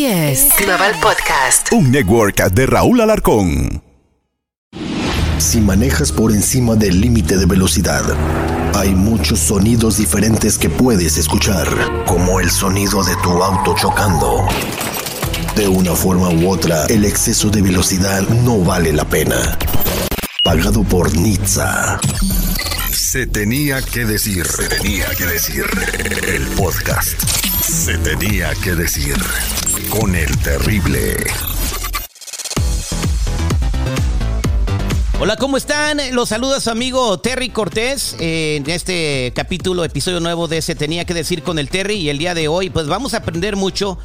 Así es. Global Podcast. Un network de Raúl Alarcón. Si manejas por encima del límite de velocidad, hay muchos sonidos diferentes que puedes escuchar, como el sonido de tu auto chocando. De una forma u otra, el exceso de velocidad no vale la pena. Pagado por Nizza. Se tenía que decir. Se tenía que decir. El podcast. Se tenía que decir. Con el terrible. Hola, ¿cómo están? Los saluda su amigo Terry Cortés eh, en este capítulo, episodio nuevo de Se tenía que decir con el Terry y el día de hoy pues vamos a aprender mucho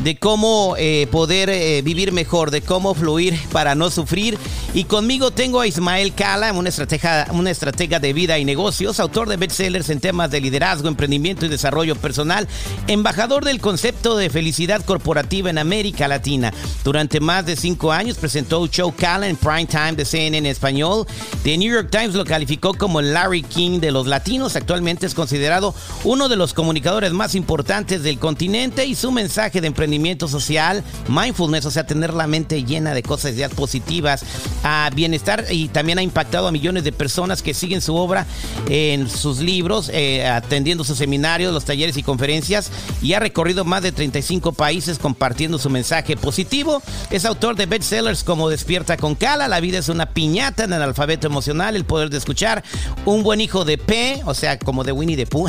de cómo eh, poder eh, vivir mejor, de cómo fluir para no sufrir. Y conmigo tengo a Ismael Cala, una estratega, una estratega de vida y negocios, autor de bestsellers en temas de liderazgo, emprendimiento y desarrollo personal, embajador del concepto de felicidad corporativa en América Latina. Durante más de cinco años presentó un show Cala en prime time de CNN español. The New York Times lo calificó como Larry King de los latinos. Actualmente es considerado uno de los comunicadores más importantes del continente y su mensaje de emprendimiento social, mindfulness, o sea, tener la mente llena de cosas ya positivas, a bienestar y también ha impactado a millones de personas que siguen su obra en sus libros, eh, atendiendo sus seminarios, los talleres y conferencias y ha recorrido más de 35 países compartiendo su mensaje positivo. Es autor de bestsellers como Despierta con Cala, La vida es una piñata en el alfabeto emocional, El poder de escuchar, Un buen hijo de P, o sea, como de Winnie the Pooh,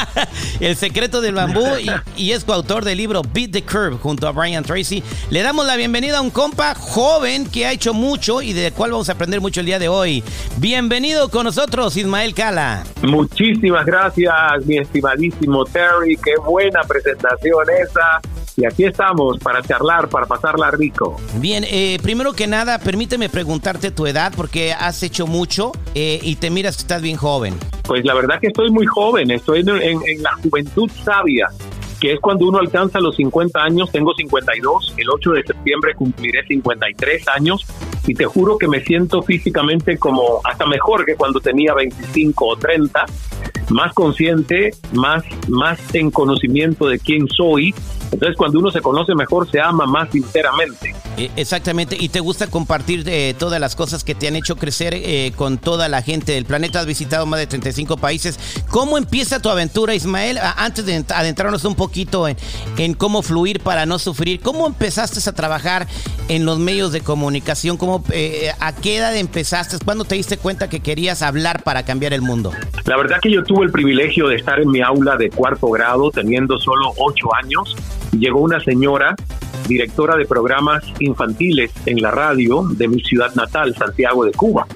El secreto del bambú y, y es coautor del libro Beat the Curve junto a Brian Tracy. Le damos la bienvenida a un compa joven que ha hecho mucho y de cual vamos a aprender mucho el día de hoy. Bienvenido con nosotros, Ismael Cala. Muchísimas gracias, mi estimadísimo Terry. Qué buena presentación esa. Y aquí estamos para charlar, para pasarla rico. Bien, eh, primero que nada, permíteme preguntarte tu edad porque has hecho mucho eh, y te miras que estás bien joven. Pues la verdad que estoy muy joven, estoy en, en la juventud sabia que es cuando uno alcanza los 50 años, tengo 52, el 8 de septiembre cumpliré 53 años y te juro que me siento físicamente como hasta mejor que cuando tenía 25 o 30 más consciente, más, más en conocimiento de quién soy. Entonces, cuando uno se conoce mejor, se ama más sinceramente. Eh, exactamente, y te gusta compartir eh, todas las cosas que te han hecho crecer eh, con toda la gente del planeta. Has visitado más de 35 países. ¿Cómo empieza tu aventura, Ismael? Antes de adentrarnos un poquito en, en cómo fluir para no sufrir, ¿cómo empezaste a trabajar en los medios de comunicación? ¿Cómo, ¿A qué edad empezaste? ¿Cuándo te diste cuenta que querías hablar para cambiar el mundo? La verdad que yo tuve el privilegio de estar en mi aula de cuarto grado teniendo solo ocho años. Llegó una señora, directora de programas infantiles en la radio de mi ciudad natal, Santiago de Cuba,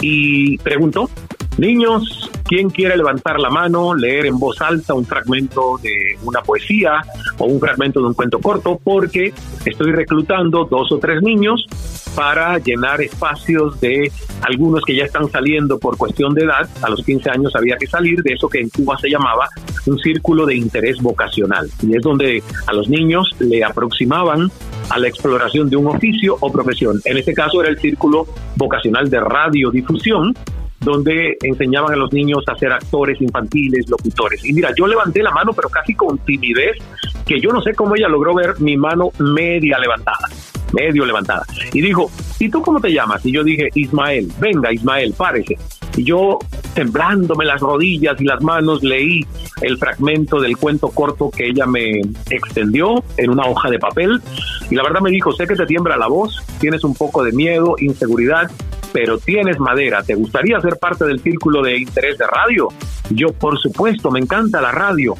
y preguntó, niños, ¿quién quiere levantar la mano, leer en voz alta un fragmento de una poesía o un fragmento de un cuento corto? Porque estoy reclutando dos o tres niños para llenar espacios de algunos que ya están saliendo por cuestión de edad. A los 15 años había que salir de eso que en Cuba se llamaba un círculo de interés vocacional. Y es donde a los niños le aproximaban a la exploración de un oficio o profesión. En este caso era el círculo vocacional de radiodifusión, donde enseñaban a los niños a ser actores infantiles, locutores. Y mira, yo levanté la mano, pero casi con timidez, que yo no sé cómo ella logró ver mi mano media levantada medio levantada. Y dijo, ¿y tú cómo te llamas? Y yo dije, Ismael, venga Ismael, párese. Y yo, temblándome las rodillas y las manos, leí el fragmento del cuento corto que ella me extendió en una hoja de papel. Y la verdad me dijo, sé que te tiembla la voz, tienes un poco de miedo, inseguridad, pero tienes madera. ¿Te gustaría ser parte del círculo de interés de radio? Yo, por supuesto, me encanta la radio.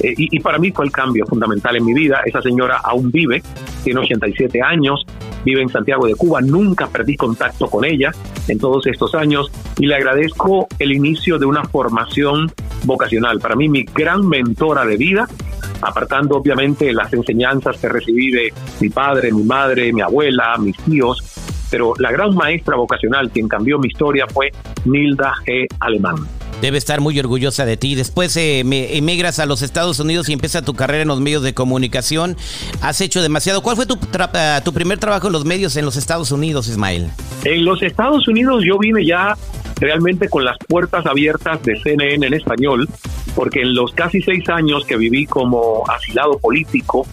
Eh, y, para mí fue el cambio fundamental en mi vida. Esa señora aún vive, tiene 87 años, vive en Santiago de Cuba, nunca perdí contacto con ella en todos estos años y le agradezco el inicio de una formación vocacional. Para mí mi gran mentora de vida, apartando obviamente las enseñanzas que recibí de mi padre, mi madre, mi abuela, mis tíos, pero la gran maestra vocacional quien cambió mi historia fue Nilda G. Alemán. Debe estar muy orgullosa de ti. Después eh, emigras a los Estados Unidos y empieza tu carrera en los medios de comunicación. Has hecho demasiado. ¿Cuál fue tu, eh, tu primer trabajo en los medios en los Estados Unidos, Ismael? En los Estados Unidos yo vine ya realmente con las puertas abiertas de CNN en español, porque en los casi seis años que viví como asilado político,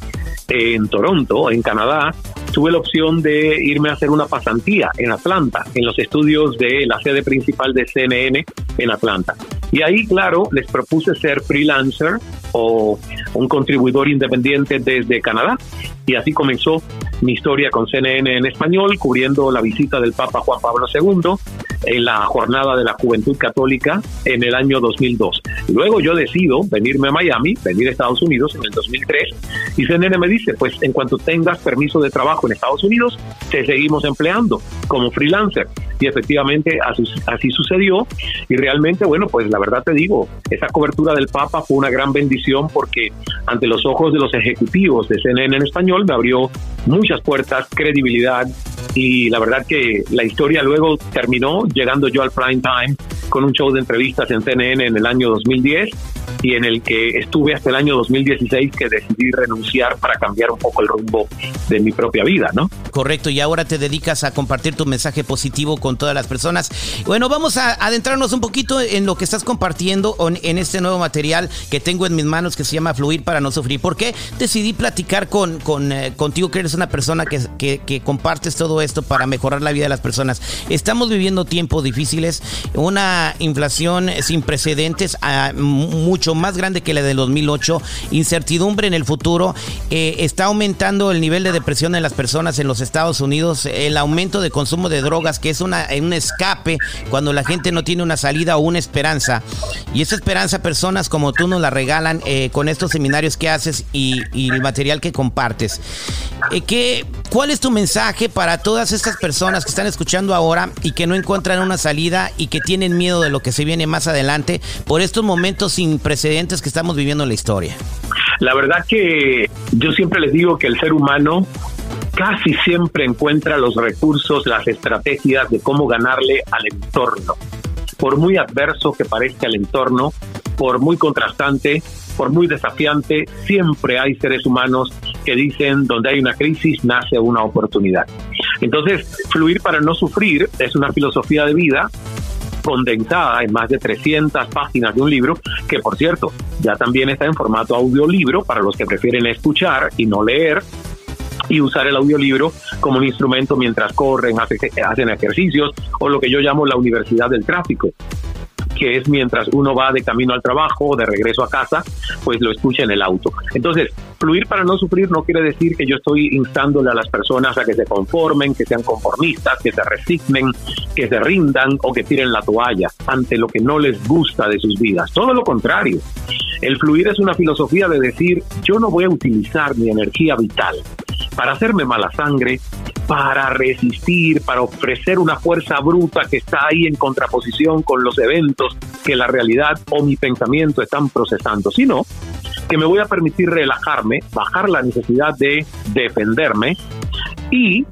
en Toronto, en Canadá, tuve la opción de irme a hacer una pasantía en Atlanta, en los estudios de la sede principal de CNN en Atlanta. Y ahí, claro, les propuse ser freelancer o un contribuidor independiente desde Canadá. Y así comenzó mi historia con CNN en español, cubriendo la visita del Papa Juan Pablo II en la jornada de la Juventud Católica en el año 2002. Luego yo decido venirme a Miami, venir a Estados Unidos en el 2003 y CNN me dice, pues en cuanto tengas permiso de trabajo en Estados Unidos, te seguimos empleando como freelancer. Y efectivamente así, así sucedió y realmente, bueno, pues la verdad te digo, esa cobertura del Papa fue una gran bendición porque ante los ojos de los ejecutivos de CNN en español me abrió muchas puertas, credibilidad y la verdad que la historia luego terminó llegando yo al prime time con un show de entrevistas en CNN en el año 2010 y en el que estuve hasta el año 2016 que decidí renunciar para cambiar un poco el rumbo de mi propia vida, ¿no? Correcto, y ahora te dedicas a compartir tu mensaje positivo con todas las personas. Bueno, vamos a adentrarnos un poquito en lo que estás compartiendo en este nuevo material que tengo en mis manos que se llama Fluir para no sufrir. ¿Por qué decidí platicar con, con eh, contigo que eres una persona que, que, que compartes todo esto para mejorar la vida de las personas? Estamos viviendo tiempos difíciles, una inflación sin precedentes, a mucho más grande que la del 2008, incertidumbre en el futuro, eh, está aumentando el nivel de depresión en las personas en los Estados Unidos, el aumento de consumo de drogas, que es una, un escape cuando la gente no tiene una salida o una esperanza. Y esa esperanza personas como tú nos la regalan eh, con estos seminarios que haces y, el material que compartes. Eh, ¿qué, ¿Cuál es tu mensaje para todas estas personas que están escuchando ahora y que no encuentran una salida y que tienen miedo de lo que se viene más adelante por estos momentos sin precedentes que estamos viviendo en la historia? La verdad que yo siempre les digo que el ser humano casi siempre encuentra los recursos, las estrategias de cómo ganarle al entorno. Por muy adverso que parezca el entorno, por muy contrastante, por muy desafiante, siempre hay seres humanos que dicen donde hay una crisis nace una oportunidad. Entonces, fluir para no sufrir es una filosofía de vida condensada en más de 300 páginas de un libro, que por cierto, ya también está en formato audiolibro para los que prefieren escuchar y no leer y usar el audiolibro como un instrumento mientras corren, hacen ejercicios o lo que yo llamo la universidad del tráfico que es mientras uno va de camino al trabajo o de regreso a casa, pues lo escucha en el auto. Entonces, fluir para no sufrir no quiere decir que yo estoy instándole a las personas a que se conformen, que sean conformistas, que se resignen, que se rindan o que tiren la toalla ante lo que no les gusta de sus vidas. Todo lo contrario. El fluir es una filosofía de decir, yo no voy a utilizar mi energía vital para hacerme mala sangre, para resistir, para ofrecer una fuerza bruta que está ahí en contraposición con los eventos que la realidad o mi pensamiento están procesando, sino que me voy a permitir relajarme, bajar la necesidad de defenderme y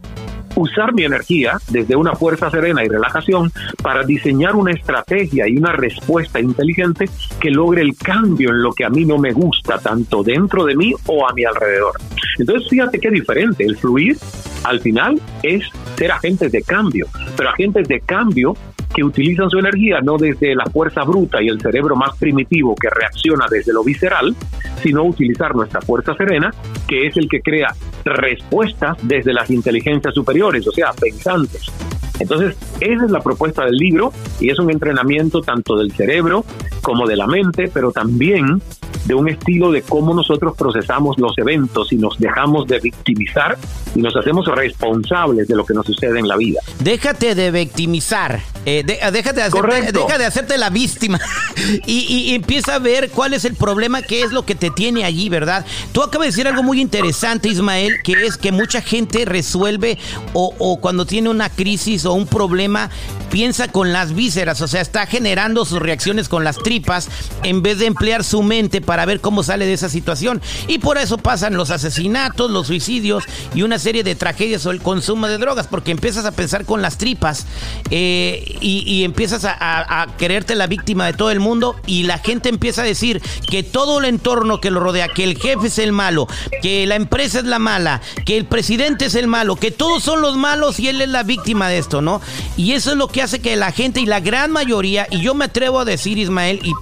usar mi energía desde una fuerza serena y relajación para diseñar una estrategia y una respuesta inteligente que logre el cambio en lo que a mí no me gusta, tanto dentro de mí o a mi alrededor. Entonces, fíjate qué diferente. El fluir, al final, es ser agentes de cambio, pero agentes de cambio que utilizan su energía no desde la fuerza bruta y el cerebro más primitivo que reacciona desde lo visceral, sino utilizar nuestra fuerza serena, que es el que crea respuestas desde las inteligencias superiores, o sea, pensantes. Entonces, esa es la propuesta del libro y es un entrenamiento tanto del cerebro como de la mente, pero también de un estilo de cómo nosotros procesamos los eventos y nos dejamos de victimizar y nos hacemos responsables de lo que nos sucede en la vida. Déjate de victimizar, eh, déjate de hacerte, deja de hacerte la víctima y, empieza a ver cuál es el problema, qué es lo que te tiene allí, ¿verdad? Tú acabas de decir algo muy interesante, Ismael, que es que mucha gente resuelve o, o cuando tiene una crisis o un problema, piensa con las vísceras, o sea, está generando sus reacciones con las tripas en vez de emplear su mente para ver cómo sale de esa situación. Y por eso pasan los asesinatos, los suicidios y una serie de tragedias o el consumo de drogas, porque empiezas a pensar con las tripas eh, y, empiezas a, quererte la víctima de todo el mundo y la gente empieza a decir que todo el entorno que lo rodea, que el jefe es el malo, que la empresa es la mala, que el presidente es el malo, que todos son los malos y él es la víctima de esto, ¿no? Y eso es lo que hace que la gente y la gran mayoría, y yo me atrevo a decir, Ismael, y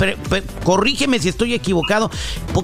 corrígeme si estoy equivocado,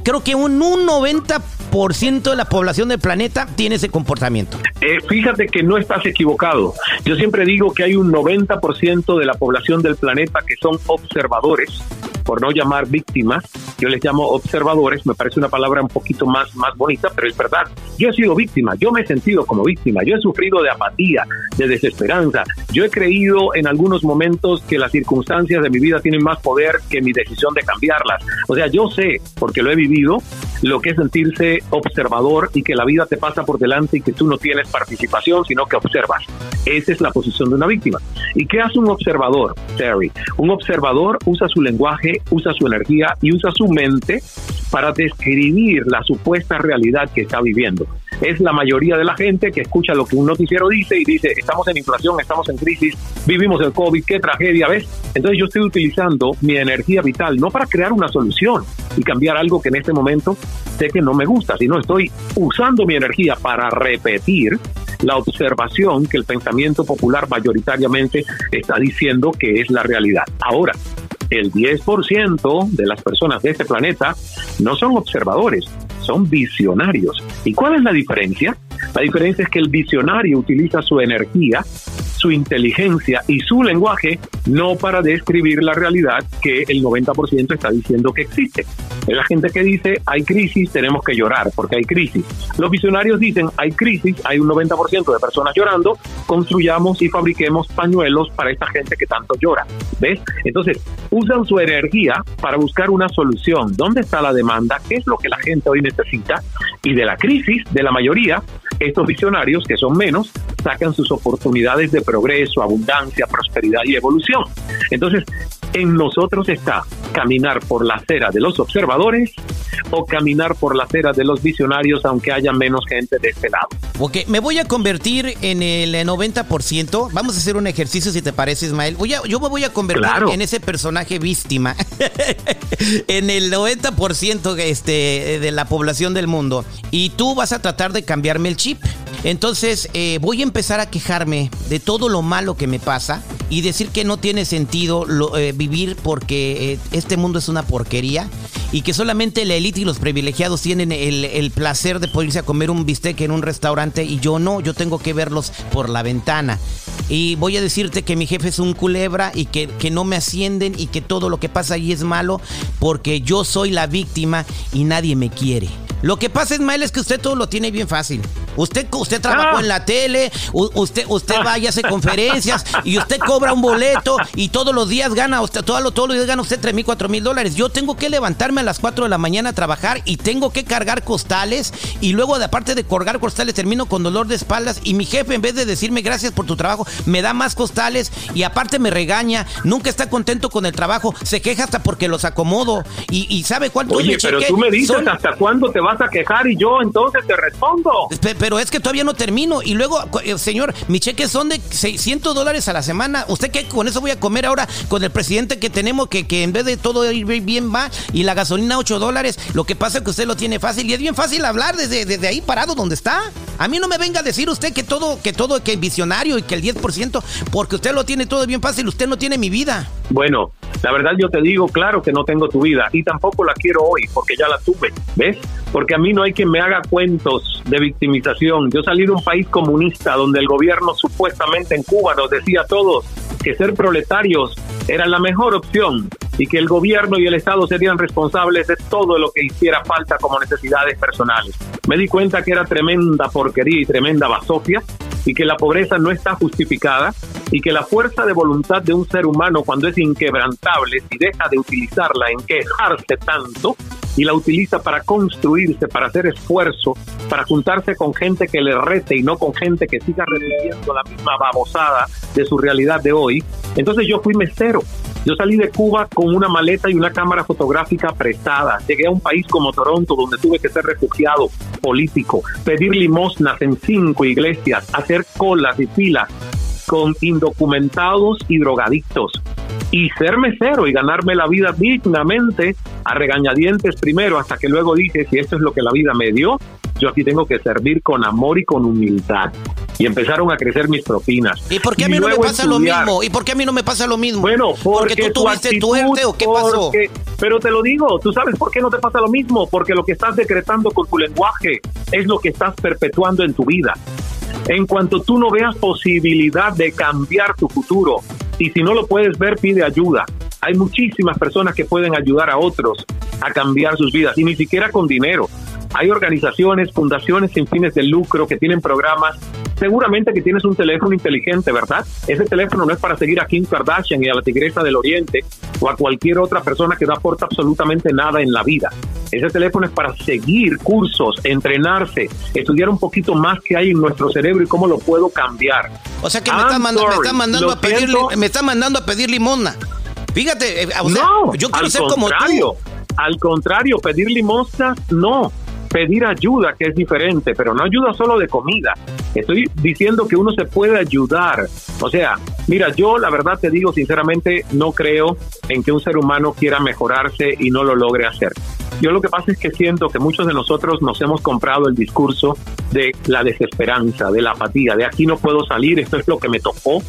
creo que un, un 90 90% de la población del planeta tiene ese comportamiento. Eh, fíjate que no estás equivocado. Yo siempre digo que hay un 90% de la población del planeta que son observadores por no llamar víctimas, yo les llamo observadores, me parece una palabra un poquito más, más bonita, pero es verdad. Yo he sido víctima, yo me he sentido como víctima, yo he sufrido de apatía, de desesperanza, yo he creído en algunos momentos que las circunstancias de mi vida tienen más poder que mi decisión de cambiarlas. O sea, yo sé, porque lo he vivido, lo que es sentirse observador y que la vida te pasa por delante y que tú no tienes participación, sino que observas. Esa es la posición de una víctima. ¿Y qué hace un observador, Terry? Un observador usa su lenguaje, usa su energía y usa su mente para describir la supuesta realidad que está viviendo. Es la mayoría de la gente que escucha lo que un noticiero dice y dice, estamos en inflación, estamos en crisis, vivimos el COVID, qué tragedia, ¿ves? Entonces yo estoy utilizando mi energía vital no para crear una solución y cambiar algo que en este momento sé que no me gusta, sino estoy usando mi energía para repetir la observación que el pensamiento popular mayoritariamente está diciendo que es la realidad. Ahora, el 10% de las personas de este planeta no son observadores, son visionarios. ¿Y cuál es la diferencia? La diferencia es que el visionario utiliza su energía su inteligencia y su lenguaje no para describir la realidad que el 90% está diciendo que existe. Es la gente que dice hay crisis, tenemos que llorar porque hay crisis. Los visionarios dicen hay crisis, hay un 90% de personas llorando, construyamos y fabriquemos pañuelos para esta gente que tanto llora. ¿Ves? Entonces, usan su energía para buscar una solución. ¿Dónde está la demanda? ¿Qué es lo que la gente hoy necesita? Y de la crisis, de la mayoría, estos visionarios, que son menos, sacan sus oportunidades de progreso, abundancia, prosperidad y evolución. Entonces, en nosotros está caminar por la acera de los observadores o caminar por la acera de los visionarios, aunque haya menos gente de este lado. Ok, me voy a convertir en el 90%. Vamos a hacer un ejercicio, si te parece, Ismael. Voy yo me voy a convertir en ese personaje víctima, en el 90% este, de la población del mundo. Y tú vas a tratar de cambiarme el chip. Entonces eh, voy a empezar a quejarme de todo lo malo que me pasa y decir que no tiene sentido eh, vivir porque eh, este mundo es una porquería y que solamente la élite y los privilegiados tienen el, placer de poder irse a comer un bistec en un restaurante y yo no, yo tengo que verlos por la ventana. Y voy a decirte que mi jefe es un culebra y que, que no me ascienden y que todo lo que pasa ahí es malo porque yo soy la víctima y nadie me quiere. Lo que pasa, Ismael, es que usted todo lo tiene bien fácil. Usted, usted trabajó ah. en la tele, usted, usted va y hace conferencias y usted cobra un boleto y todos los días gana, usted, todos, los, todos los días gana usted 3 mil, 4 mil dólares. Yo tengo que levantarme a las 4 de la mañana a trabajar y tengo que cargar costales y luego de aparte de colgar costales termino con dolor de espaldas y mi jefe en vez de decirme gracias por tu trabajo me da más costales y aparte me regaña, nunca está contento con el trabajo, se queja hasta porque los acomodo y, sabe cuánto Oye, pero tú me dices hasta cuándo te vas a quejar y yo entonces te respondo. Pero es que todavía no termino. Y luego, eh, señor, mis cheques son de 600 dólares a la semana. ¿Usted qué? Con eso voy a comer ahora con el presidente que tenemos, que, que en vez de todo ir bien va y la gasolina 8 dólares. Lo que pasa es que usted lo tiene fácil y es bien fácil hablar desde, desde ahí parado donde está. A mí no me venga a decir usted que todo, que todo, que visionario y que el 10%, porque usted lo tiene todo bien fácil, usted no tiene mi vida. Bueno, la verdad yo te digo, claro que no tengo tu vida y tampoco la quiero hoy porque ya la tuve, ¿ves? Porque a mí no hay quien me haga cuentos de victimización. Yo salí de un país comunista donde el gobierno supuestamente en Cuba nos decía a todos que ser proletarios era la mejor opción y que el gobierno y el Estado serían responsables de todo lo que hiciera falta como necesidades personales. Me di cuenta que era tremenda porquería y tremenda basofia y que la pobreza no está justificada y que la fuerza de voluntad de un ser humano cuando es inquebrantable, si deja de utilizarla en quejarse tanto y la utiliza para construirse, para hacer esfuerzo, para juntarse con gente que le rete y no con gente que siga repitiendo la misma babosada de su realidad de hoy, entonces yo fui mesero. Yo salí de Cuba con una maleta y una cámara fotográfica prestada. Llegué a un país como Toronto, donde tuve que ser refugiado político, pedir limosnas en cinco iglesias, hacer colas y filas con indocumentados y drogadictos y ser mesero y ganarme la vida dignamente a regañadientes primero hasta que luego dije si esto es lo que la vida me dio yo aquí tengo que servir con amor y con humildad y empezaron a crecer mis propinas. ¿Y por qué a mí no me pasa lo mismo? ¿Y por qué a mí no me pasa lo mismo? Bueno, porque, tú tuviste tuerte o qué pasó? Pero te lo digo, tú sabes por qué no te pasa lo mismo, porque lo que estás decretando con tu lenguaje es lo que estás perpetuando en tu vida. En cuanto tú no veas posibilidad de cambiar tu futuro, y si no lo puedes ver, pide ayuda. Hay muchísimas personas que pueden ayudar a otros a cambiar sus vidas, y ni siquiera con dinero. Hay organizaciones, fundaciones sin fines de lucro que tienen programas. Seguramente que tienes un teléfono inteligente, ¿verdad? Ese teléfono no es para seguir a Kim Kardashian y a la Tigresa del Oriente o a cualquier otra persona que no aporta absolutamente nada en la vida. Ese teléfono es para seguir cursos, entrenarse, estudiar un poquito más que hay en nuestro cerebro y cómo lo puedo cambiar. O sea que me está, mandando, a pedir, me está mandando a pedir limosna. Fíjate, eh, no, yo quiero ser como tú. Al contrario, pedir limosnas no pedir ayuda, que es diferente, pero no ayuda solo de comida. Estoy diciendo que uno se puede ayudar. O sea, mira, yo la verdad te digo sinceramente, no creo en que un ser humano quiera mejorarse y no lo logre hacer. Yo lo que pasa es que siento que muchos de nosotros nos hemos comprado el discurso de la desesperanza, de la apatía, de aquí no puedo salir, esto es lo que me tocó,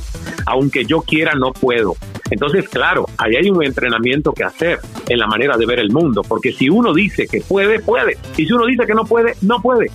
aunque yo quiera no puedo. Entonces, claro, ahí hay un entrenamiento que hacer en la manera de ver el mundo, porque si uno dice que puede, puede, y si uno dice que no puede, no puede.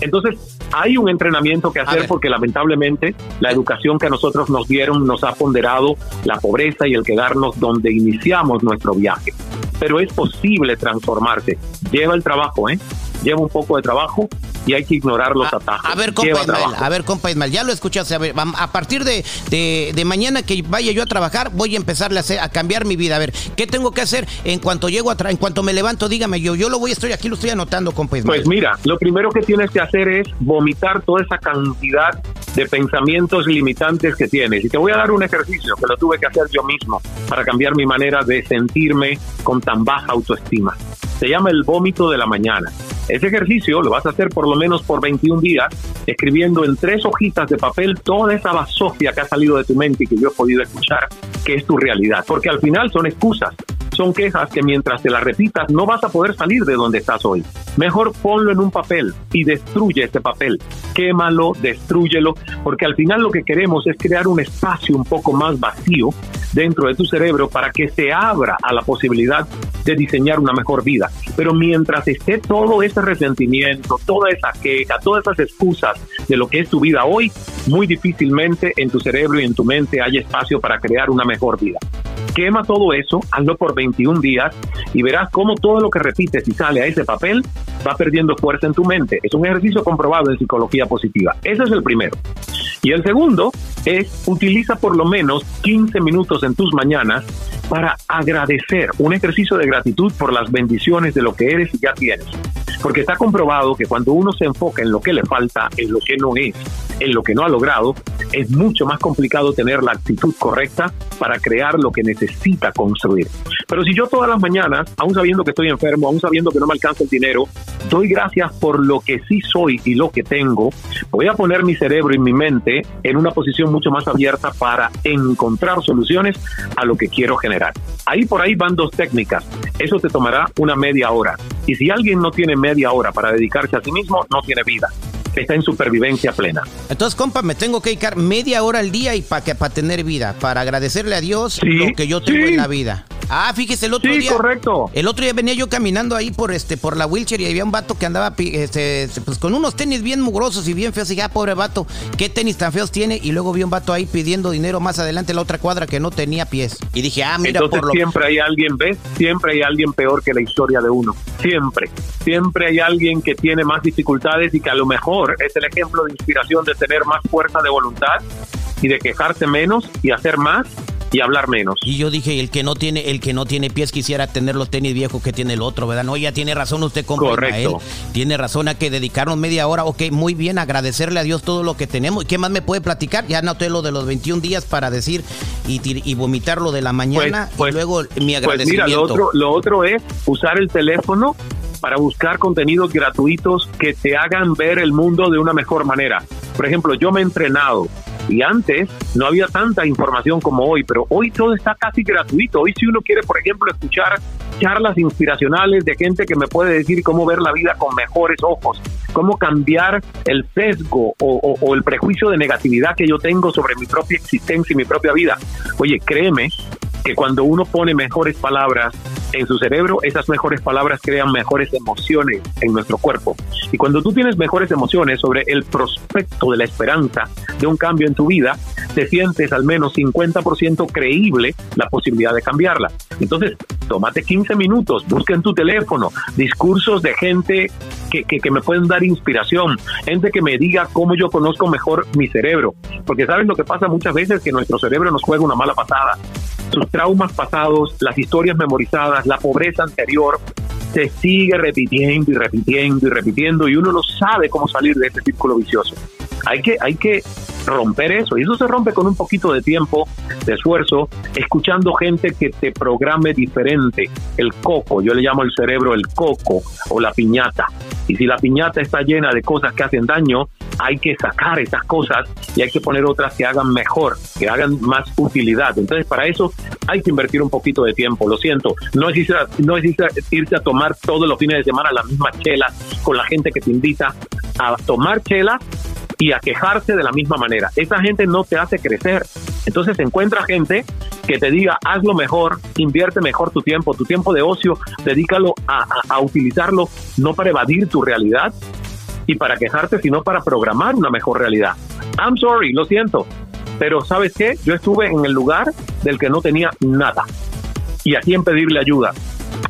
Entonces, hay un entrenamiento que hacer porque lamentablemente la educación que a nosotros nos dieron nos ha ponderado la pobreza y el quedarnos donde iniciamos nuestro viaje. Pero es posible transformarse. Lleva el trabajo, ¿eh? Lleva un poco de trabajo y hay que ignorar los atajos. A ver, compa Ismael, a ver, compa Ismael, ya lo escuchaste. A, ver, a partir de, de, mañana que vaya yo a trabajar, voy a empezarle a, hacer, a cambiar mi vida. A ver, ¿qué tengo que hacer en cuanto llego a en cuanto me levanto? Dígame, yo, yo lo voy, estoy aquí, lo estoy anotando, compa Ismael. Pues mira, lo primero que tienes que hacer es vomitar toda esa cantidad de pensamientos limitantes que tienes. Y te voy a dar un ejercicio que lo tuve que hacer yo mismo para cambiar mi manera de sentirme con tan baja autoestima. Se llama el vómito de la mañana. Ese ejercicio lo vas a hacer por lo menos por 21 días, escribiendo en tres hojitas de papel toda esa basofia que ha salido de tu mente y que yo he podido escuchar, que es tu realidad. Porque al final son excusas, son quejas que mientras te las repitas no vas a poder salir de donde estás hoy. Mejor ponlo en un papel y destruye ese papel. Quémalo, destruyelo, porque al final lo que queremos es crear un espacio un poco más vacío dentro de tu cerebro para que se abra a la posibilidad de diseñar una mejor vida. Pero mientras esté todo ese resentimiento, toda esa queja, todas esas excusas de lo que es tu vida hoy, muy difícilmente en tu cerebro y en tu mente hay espacio para crear una mejor vida. Quema todo eso, hazlo por 21 días y verás cómo todo lo que repites y sale a ese papel va perdiendo fuerza en tu mente. Es un ejercicio comprobado en psicología positiva. Ese es el primero. Y el segundo es utiliza por lo menos 15 minutos en tus mañanas para agradecer, un ejercicio de gratitud por las bendiciones de lo que eres y ya tienes. Porque está comprobado que cuando uno se enfoca en lo que le falta, en lo que no es, en lo que no ha logrado, es mucho más complicado tener la actitud correcta para crear lo que necesita construir. Pero si yo todas las mañanas, aún sabiendo que estoy enfermo, aún sabiendo que no me alcanza el dinero, doy gracias por lo que sí soy y lo que tengo, voy a poner mi cerebro y mi mente en una posición mucho más abierta para encontrar soluciones a lo que quiero generar. Ahí por ahí van dos técnicas. Eso te tomará una media hora. Y si alguien no tiene media hora para dedicarse a sí mismo, no tiene vida está en supervivencia plena. Entonces, compa, me tengo que dedicar media hora al día y para que para tener vida, para agradecerle a Dios lo que yo tengo en la vida. Ah, fíjese, el otro sí, día. correcto. El otro día venía yo caminando ahí por este, por la wheelchair y había un vato que andaba este, pues, con unos tenis bien mugrosos y bien feos. Y dije, ah, pobre vato, ¿qué tenis tan feos tiene? Y luego vi un vato ahí pidiendo dinero más adelante en la otra cuadra que no tenía pies. Y dije, ah, mira, Entonces, siempre hay alguien, ¿ves? Siempre hay alguien peor que la historia de uno. Siempre. Siempre hay alguien que tiene más dificultades y que a lo mejor es el ejemplo de inspiración de tener más fuerza de voluntad y de quejarse menos y hacer más y hablar menos. Y yo dije, el que no tiene, el que no tiene pies quisiera tener los tenis viejos que tiene el otro, ¿verdad? No, ya tiene razón usted, compa Correcto. Tiene razón a que dedicarnos media hora, ok, muy bien, agradecerle a Dios todo lo que tenemos. ¿Qué más me puede platicar? Ya noté lo de los 21 días para decir y, y vomitar lo de la mañana pues, pues, y luego mi agradecimiento. Pues mira, lo otro, lo otro es usar el teléfono para buscar contenidos gratuitos que te hagan ver el mundo de una mejor manera. Por ejemplo, yo me he entrenado y antes no había tanta información como hoy, pero hoy todo está casi gratuito. Hoy si uno quiere, por ejemplo, escuchar charlas inspiracionales de gente que me puede decir cómo ver la vida con mejores ojos, cómo cambiar el sesgo o, el prejuicio de negatividad que yo tengo sobre mi propia existencia y mi propia vida. Oye, créeme que cuando uno pone mejores palabras en su cerebro, esas mejores palabras crean mejores emociones en nuestro cuerpo. Y cuando tú tienes mejores emociones sobre el prospecto de la esperanza de un cambio en tu vida, te sientes al menos 50% creíble la posibilidad de cambiarla. Entonces, tómate 15 minutos, busca en tu teléfono discursos de gente que, que, que, me pueden dar inspiración, gente que me diga cómo yo conozco mejor mi cerebro. Porque sabes lo que pasa muchas veces que nuestro cerebro nos juega una mala pasada sus traumas pasados, las historias memorizadas, la pobreza anterior, se sigue repitiendo y repitiendo y repitiendo y uno no sabe cómo salir de ese círculo vicioso. Hay que, hay que romper eso y eso se rompe con un poquito de tiempo, de esfuerzo, escuchando gente que te programe diferente. El coco, yo le llamo el cerebro el coco o la piñata. Y si la piñata está llena de cosas que hacen daño, hay que sacar esas cosas y hay que poner otras que hagan mejor, que hagan más utilidad. Entonces, para eso hay que invertir un poquito de tiempo. Lo siento, no es, irse a, no es irse a tomar todos los fines de semana la misma chela con la gente que te invita a tomar chela y a quejarse de la misma manera. Esa gente no te hace crecer. Entonces encuentra gente que te diga, hazlo mejor, invierte mejor tu tiempo, tu tiempo de ocio, dedícalo a, a, utilizarlo no para evadir tu realidad y para quejarte, sino para programar una mejor realidad. I'm sorry, lo siento, pero ¿sabes qué? Yo estuve en el lugar del que no tenía nada y a quién pedirle ayuda.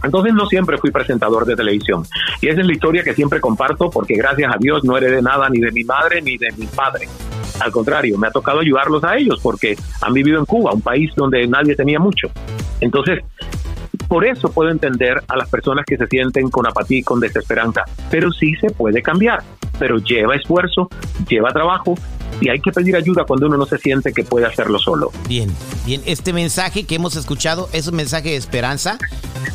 Entonces no siempre fui presentador de televisión. Y esa es la historia que siempre comparto porque gracias a Dios no heredé nada ni de mi madre ni de mi padre. Al contrario, me ha tocado ayudarlos a ellos porque han vivido en Cuba, un país donde nadie tenía mucho. Entonces, por eso puedo entender a las personas que se sienten con apatía y con desesperanza, pero sí se puede cambiar, pero lleva esfuerzo, lleva trabajo y hay que pedir ayuda cuando uno no se siente que puede hacerlo solo. Bien, bien, este mensaje que hemos escuchado es un mensaje de esperanza.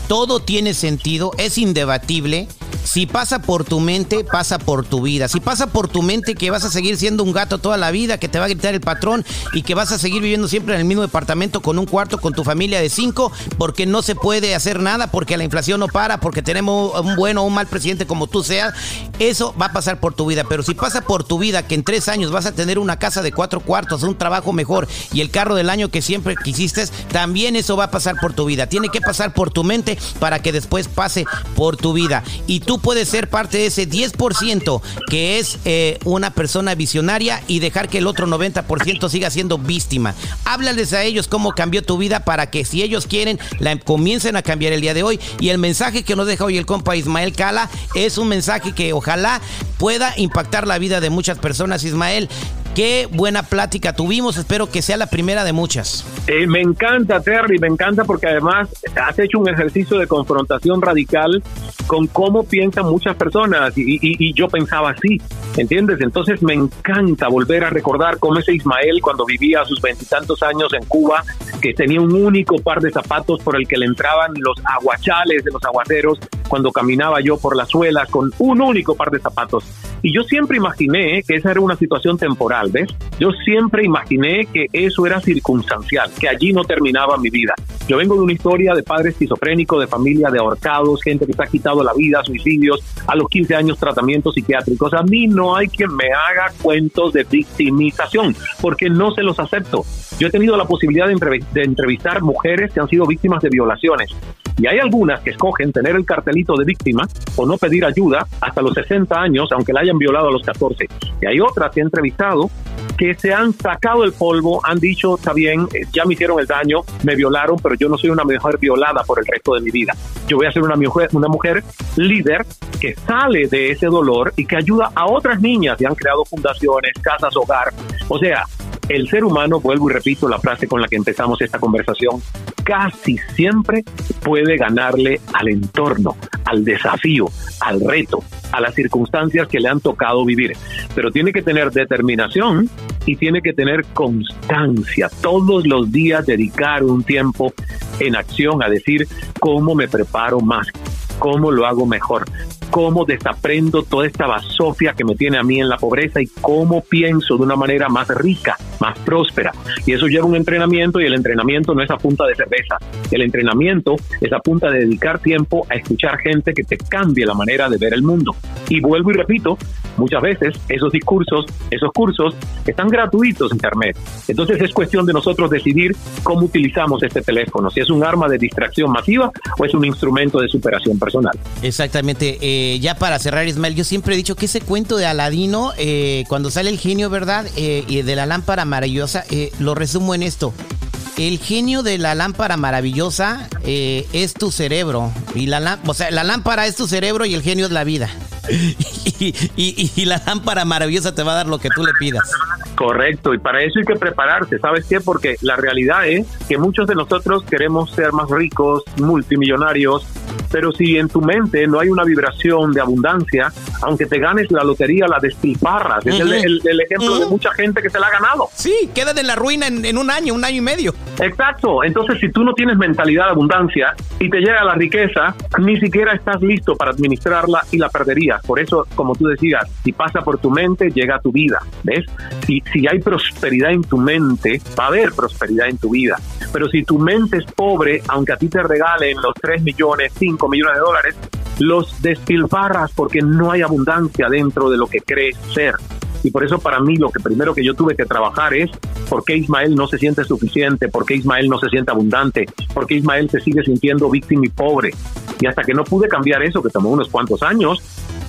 Todo tiene sentido, es indebatible. Si pasa por tu mente, pasa por tu vida. Si pasa por tu mente que vas a seguir siendo un gato toda la vida, que te va a gritar el patrón y que vas a seguir viviendo siempre en el mismo departamento con un cuarto con tu familia de cinco, porque no se puede hacer nada, porque la inflación no para, porque tenemos un bueno o un mal presidente como tú seas, eso va a pasar por tu vida. Pero si pasa por tu vida que en tres años vas a tener una casa de cuatro cuartos, un trabajo mejor y el carro del año que siempre quisiste, también eso va a pasar por tu vida. Tiene que pasar por tu mente para que después pase por tu vida. Tú puedes ser parte de ese 10% que es eh, una persona visionaria y dejar que el otro 90% siga siendo víctima. Háblales a ellos cómo cambió tu vida para que si ellos quieren la comiencen a cambiar el día de hoy. Y el mensaje que nos deja hoy el compa Ismael Cala es un mensaje que ojalá pueda impactar la vida de muchas personas. Ismael, Qué buena plática tuvimos, espero que sea la primera de muchas. Eh, me encanta, Terry, me encanta porque además has hecho un ejercicio de confrontación radical con cómo piensan muchas personas y, y, y yo pensaba así, ¿entiendes? Entonces me encanta volver a recordar cómo ese Ismael cuando vivía a sus veintitantos años en Cuba, que tenía un único par de zapatos por el que le entraban los aguachales de los aguaceros cuando caminaba yo por las suelas con un único par de zapatos. Y yo siempre imaginé que esa era una situación temporal, ¿ves? Yo siempre imaginé que eso era circunstancial, que allí no terminaba mi vida. Yo vengo de una historia de padre esquizofrénico, de familia de ahorcados, gente que se ha quitado la vida, suicidios, a los 15 años tratamientos psiquiátricos. A mí no hay quien me haga cuentos de victimización, porque no se los acepto. Yo he tenido la posibilidad de, entrevistar mujeres que han sido víctimas de violaciones. Y hay algunas que escogen tener el cartelito de víctima o no pedir ayuda hasta los 60 años, aunque la hayan violado a los 14. Y hay otras que he entrevistado que se han sacado el polvo, han dicho, está bien, ya me hicieron el daño, me violaron, pero yo no soy una mujer violada por el resto de mi vida. Yo voy a ser una mujer, una mujer líder que sale de ese dolor y que ayuda a otras niñas y han creado fundaciones, casas, hogar. O sea, el ser humano, vuelvo y repito la frase con la que empezamos esta conversación, casi siempre puede ganarle al entorno, al desafío, al reto, a las circunstancias que le han tocado vivir. Pero tiene que tener determinación y tiene que tener constancia. Todos los días dedicar un tiempo en acción a decir cómo me preparo más, cómo lo hago mejor, cómo desaprendo toda esta basofia que me tiene a mí en la pobreza y cómo pienso de una manera más rica más próspera. Y eso lleva un entrenamiento y el entrenamiento no es a punta de cerveza. El entrenamiento es a punta de dedicar tiempo a escuchar gente que te cambie la manera de ver el mundo. Y vuelvo y repito, muchas veces esos discursos, esos cursos están gratuitos en Internet. Entonces es cuestión de nosotros decidir cómo utilizamos este teléfono, si es un arma de distracción masiva o es un instrumento de superación personal. Exactamente. Eh, ya para cerrar, Ismael, yo siempre he dicho que ese cuento de Aladino, eh, cuando sale el genio, ¿verdad? Eh, y de la lámpara maravillosa, lo resumo en esto. El genio de la lámpara maravillosa es tu cerebro. Y la, o sea, la lámpara es tu cerebro y el genio es la vida. y, la lámpara maravillosa te va a dar lo que tú le pidas. Correcto, y para eso hay que prepararse, ¿sabes qué? Porque la realidad es que muchos de nosotros queremos ser más ricos, multimillonarios, pero si en tu mente no hay una vibración de abundancia, aunque te ganes la lotería, la despilfarras. Es el, ejemplo de mucha gente que se la ha ganado. Sí, quedan en la ruina en, un año, un año y medio. Exacto. Entonces, si tú no tienes mentalidad de abundancia y te llega la riqueza, ni siquiera estás listo para administrarla y la perderías. Por eso, como tú decías, si pasa por tu mente, llega a tu vida. ¿Ves? Si, si hay prosperidad en tu mente, va a haber prosperidad en tu vida. Pero si tu mente es pobre, aunque a ti te regalen los 3 millones, 5 millones de dólares, los despilfarras porque no hay abundancia dentro de lo que crees ser. Y por eso para mí lo que primero que yo tuve que trabajar es por qué Ismael no se siente suficiente, por qué Ismael no se siente abundante, por qué Ismael se sigue sintiendo víctima y pobre. Y hasta que no pude cambiar eso, que tomó unos cuantos años,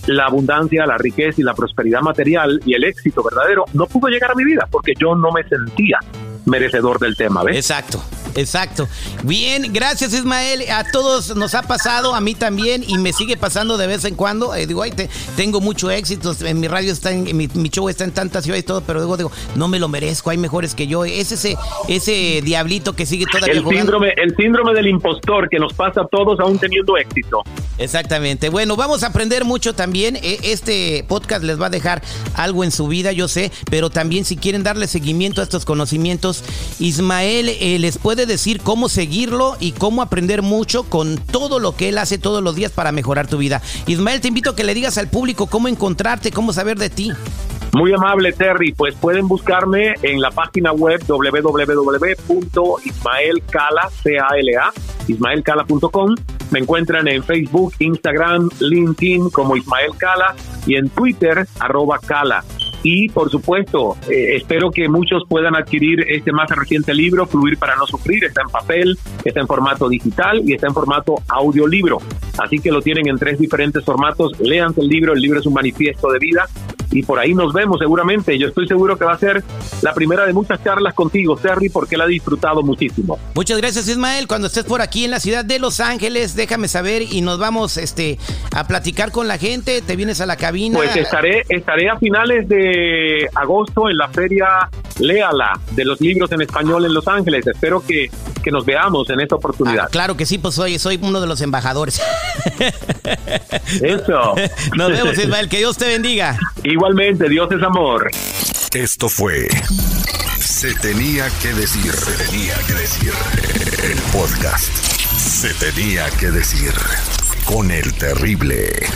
la abundancia, la riqueza y la prosperidad material y el éxito verdadero no pudo llegar a mi vida porque yo no me sentía merecedor del tema, ¿ves? Exacto. Exacto. Bien, gracias Ismael. A todos nos ha pasado, a mí también, y me sigue pasando de vez en cuando. Eh, digo, ay, tengo mucho éxito, en mi radio está en, mi, show está en tantas ciudades y todo, pero digo, digo, no me lo merezco, hay mejores que yo. Es ese, ese diablito que sigue todavía el síndrome, el síndrome del impostor que nos pasa a todos aún teniendo éxito. Exactamente. Bueno, vamos a aprender mucho también. E, este podcast les va a dejar algo en su vida, yo sé, pero también si quieren darle seguimiento a estos conocimientos, Ismael eh, les puede decir cómo seguirlo y cómo aprender mucho con todo lo que él hace todos los días para mejorar tu vida. Ismael, te invito a que le digas al público cómo encontrarte, cómo saber de ti. Muy amable, Terry. Pues pueden buscarme en la página web www.ismaelcala.com. Me encuentran en Facebook, Instagram, LinkedIn como Ismael Cala y en Twitter, arroba Cala. Y por supuesto, eh, espero que muchos puedan adquirir este más reciente libro, Fluir para no sufrir. Está en papel, está en formato digital y está en formato audiolibro. Así que lo tienen en tres diferentes formatos. Léanse el libro, el libro es un manifiesto de vida y por ahí nos vemos seguramente. Yo estoy seguro que va a ser la primera de muchas charlas contigo, Terry, porque la he disfrutado muchísimo. Muchas gracias, Ismael. Cuando estés por aquí en la ciudad de Los Ángeles, déjame saber y nos vamos este, a platicar con la gente. Te vienes a la cabina. Pues estaré, estaré a finales de agosto en la feria Léala de los libros en español en Los Ángeles. Espero que, que nos veamos en esta oportunidad. Ah, claro que sí, pues soy, soy uno de los embajadores. Eso. Nos vemos, Ismael. Que Dios te bendiga. Igualmente, Dios es amor. Esto fue Se tenía que decir, se tenía que decir el podcast. Se tenía que decir con el terrible.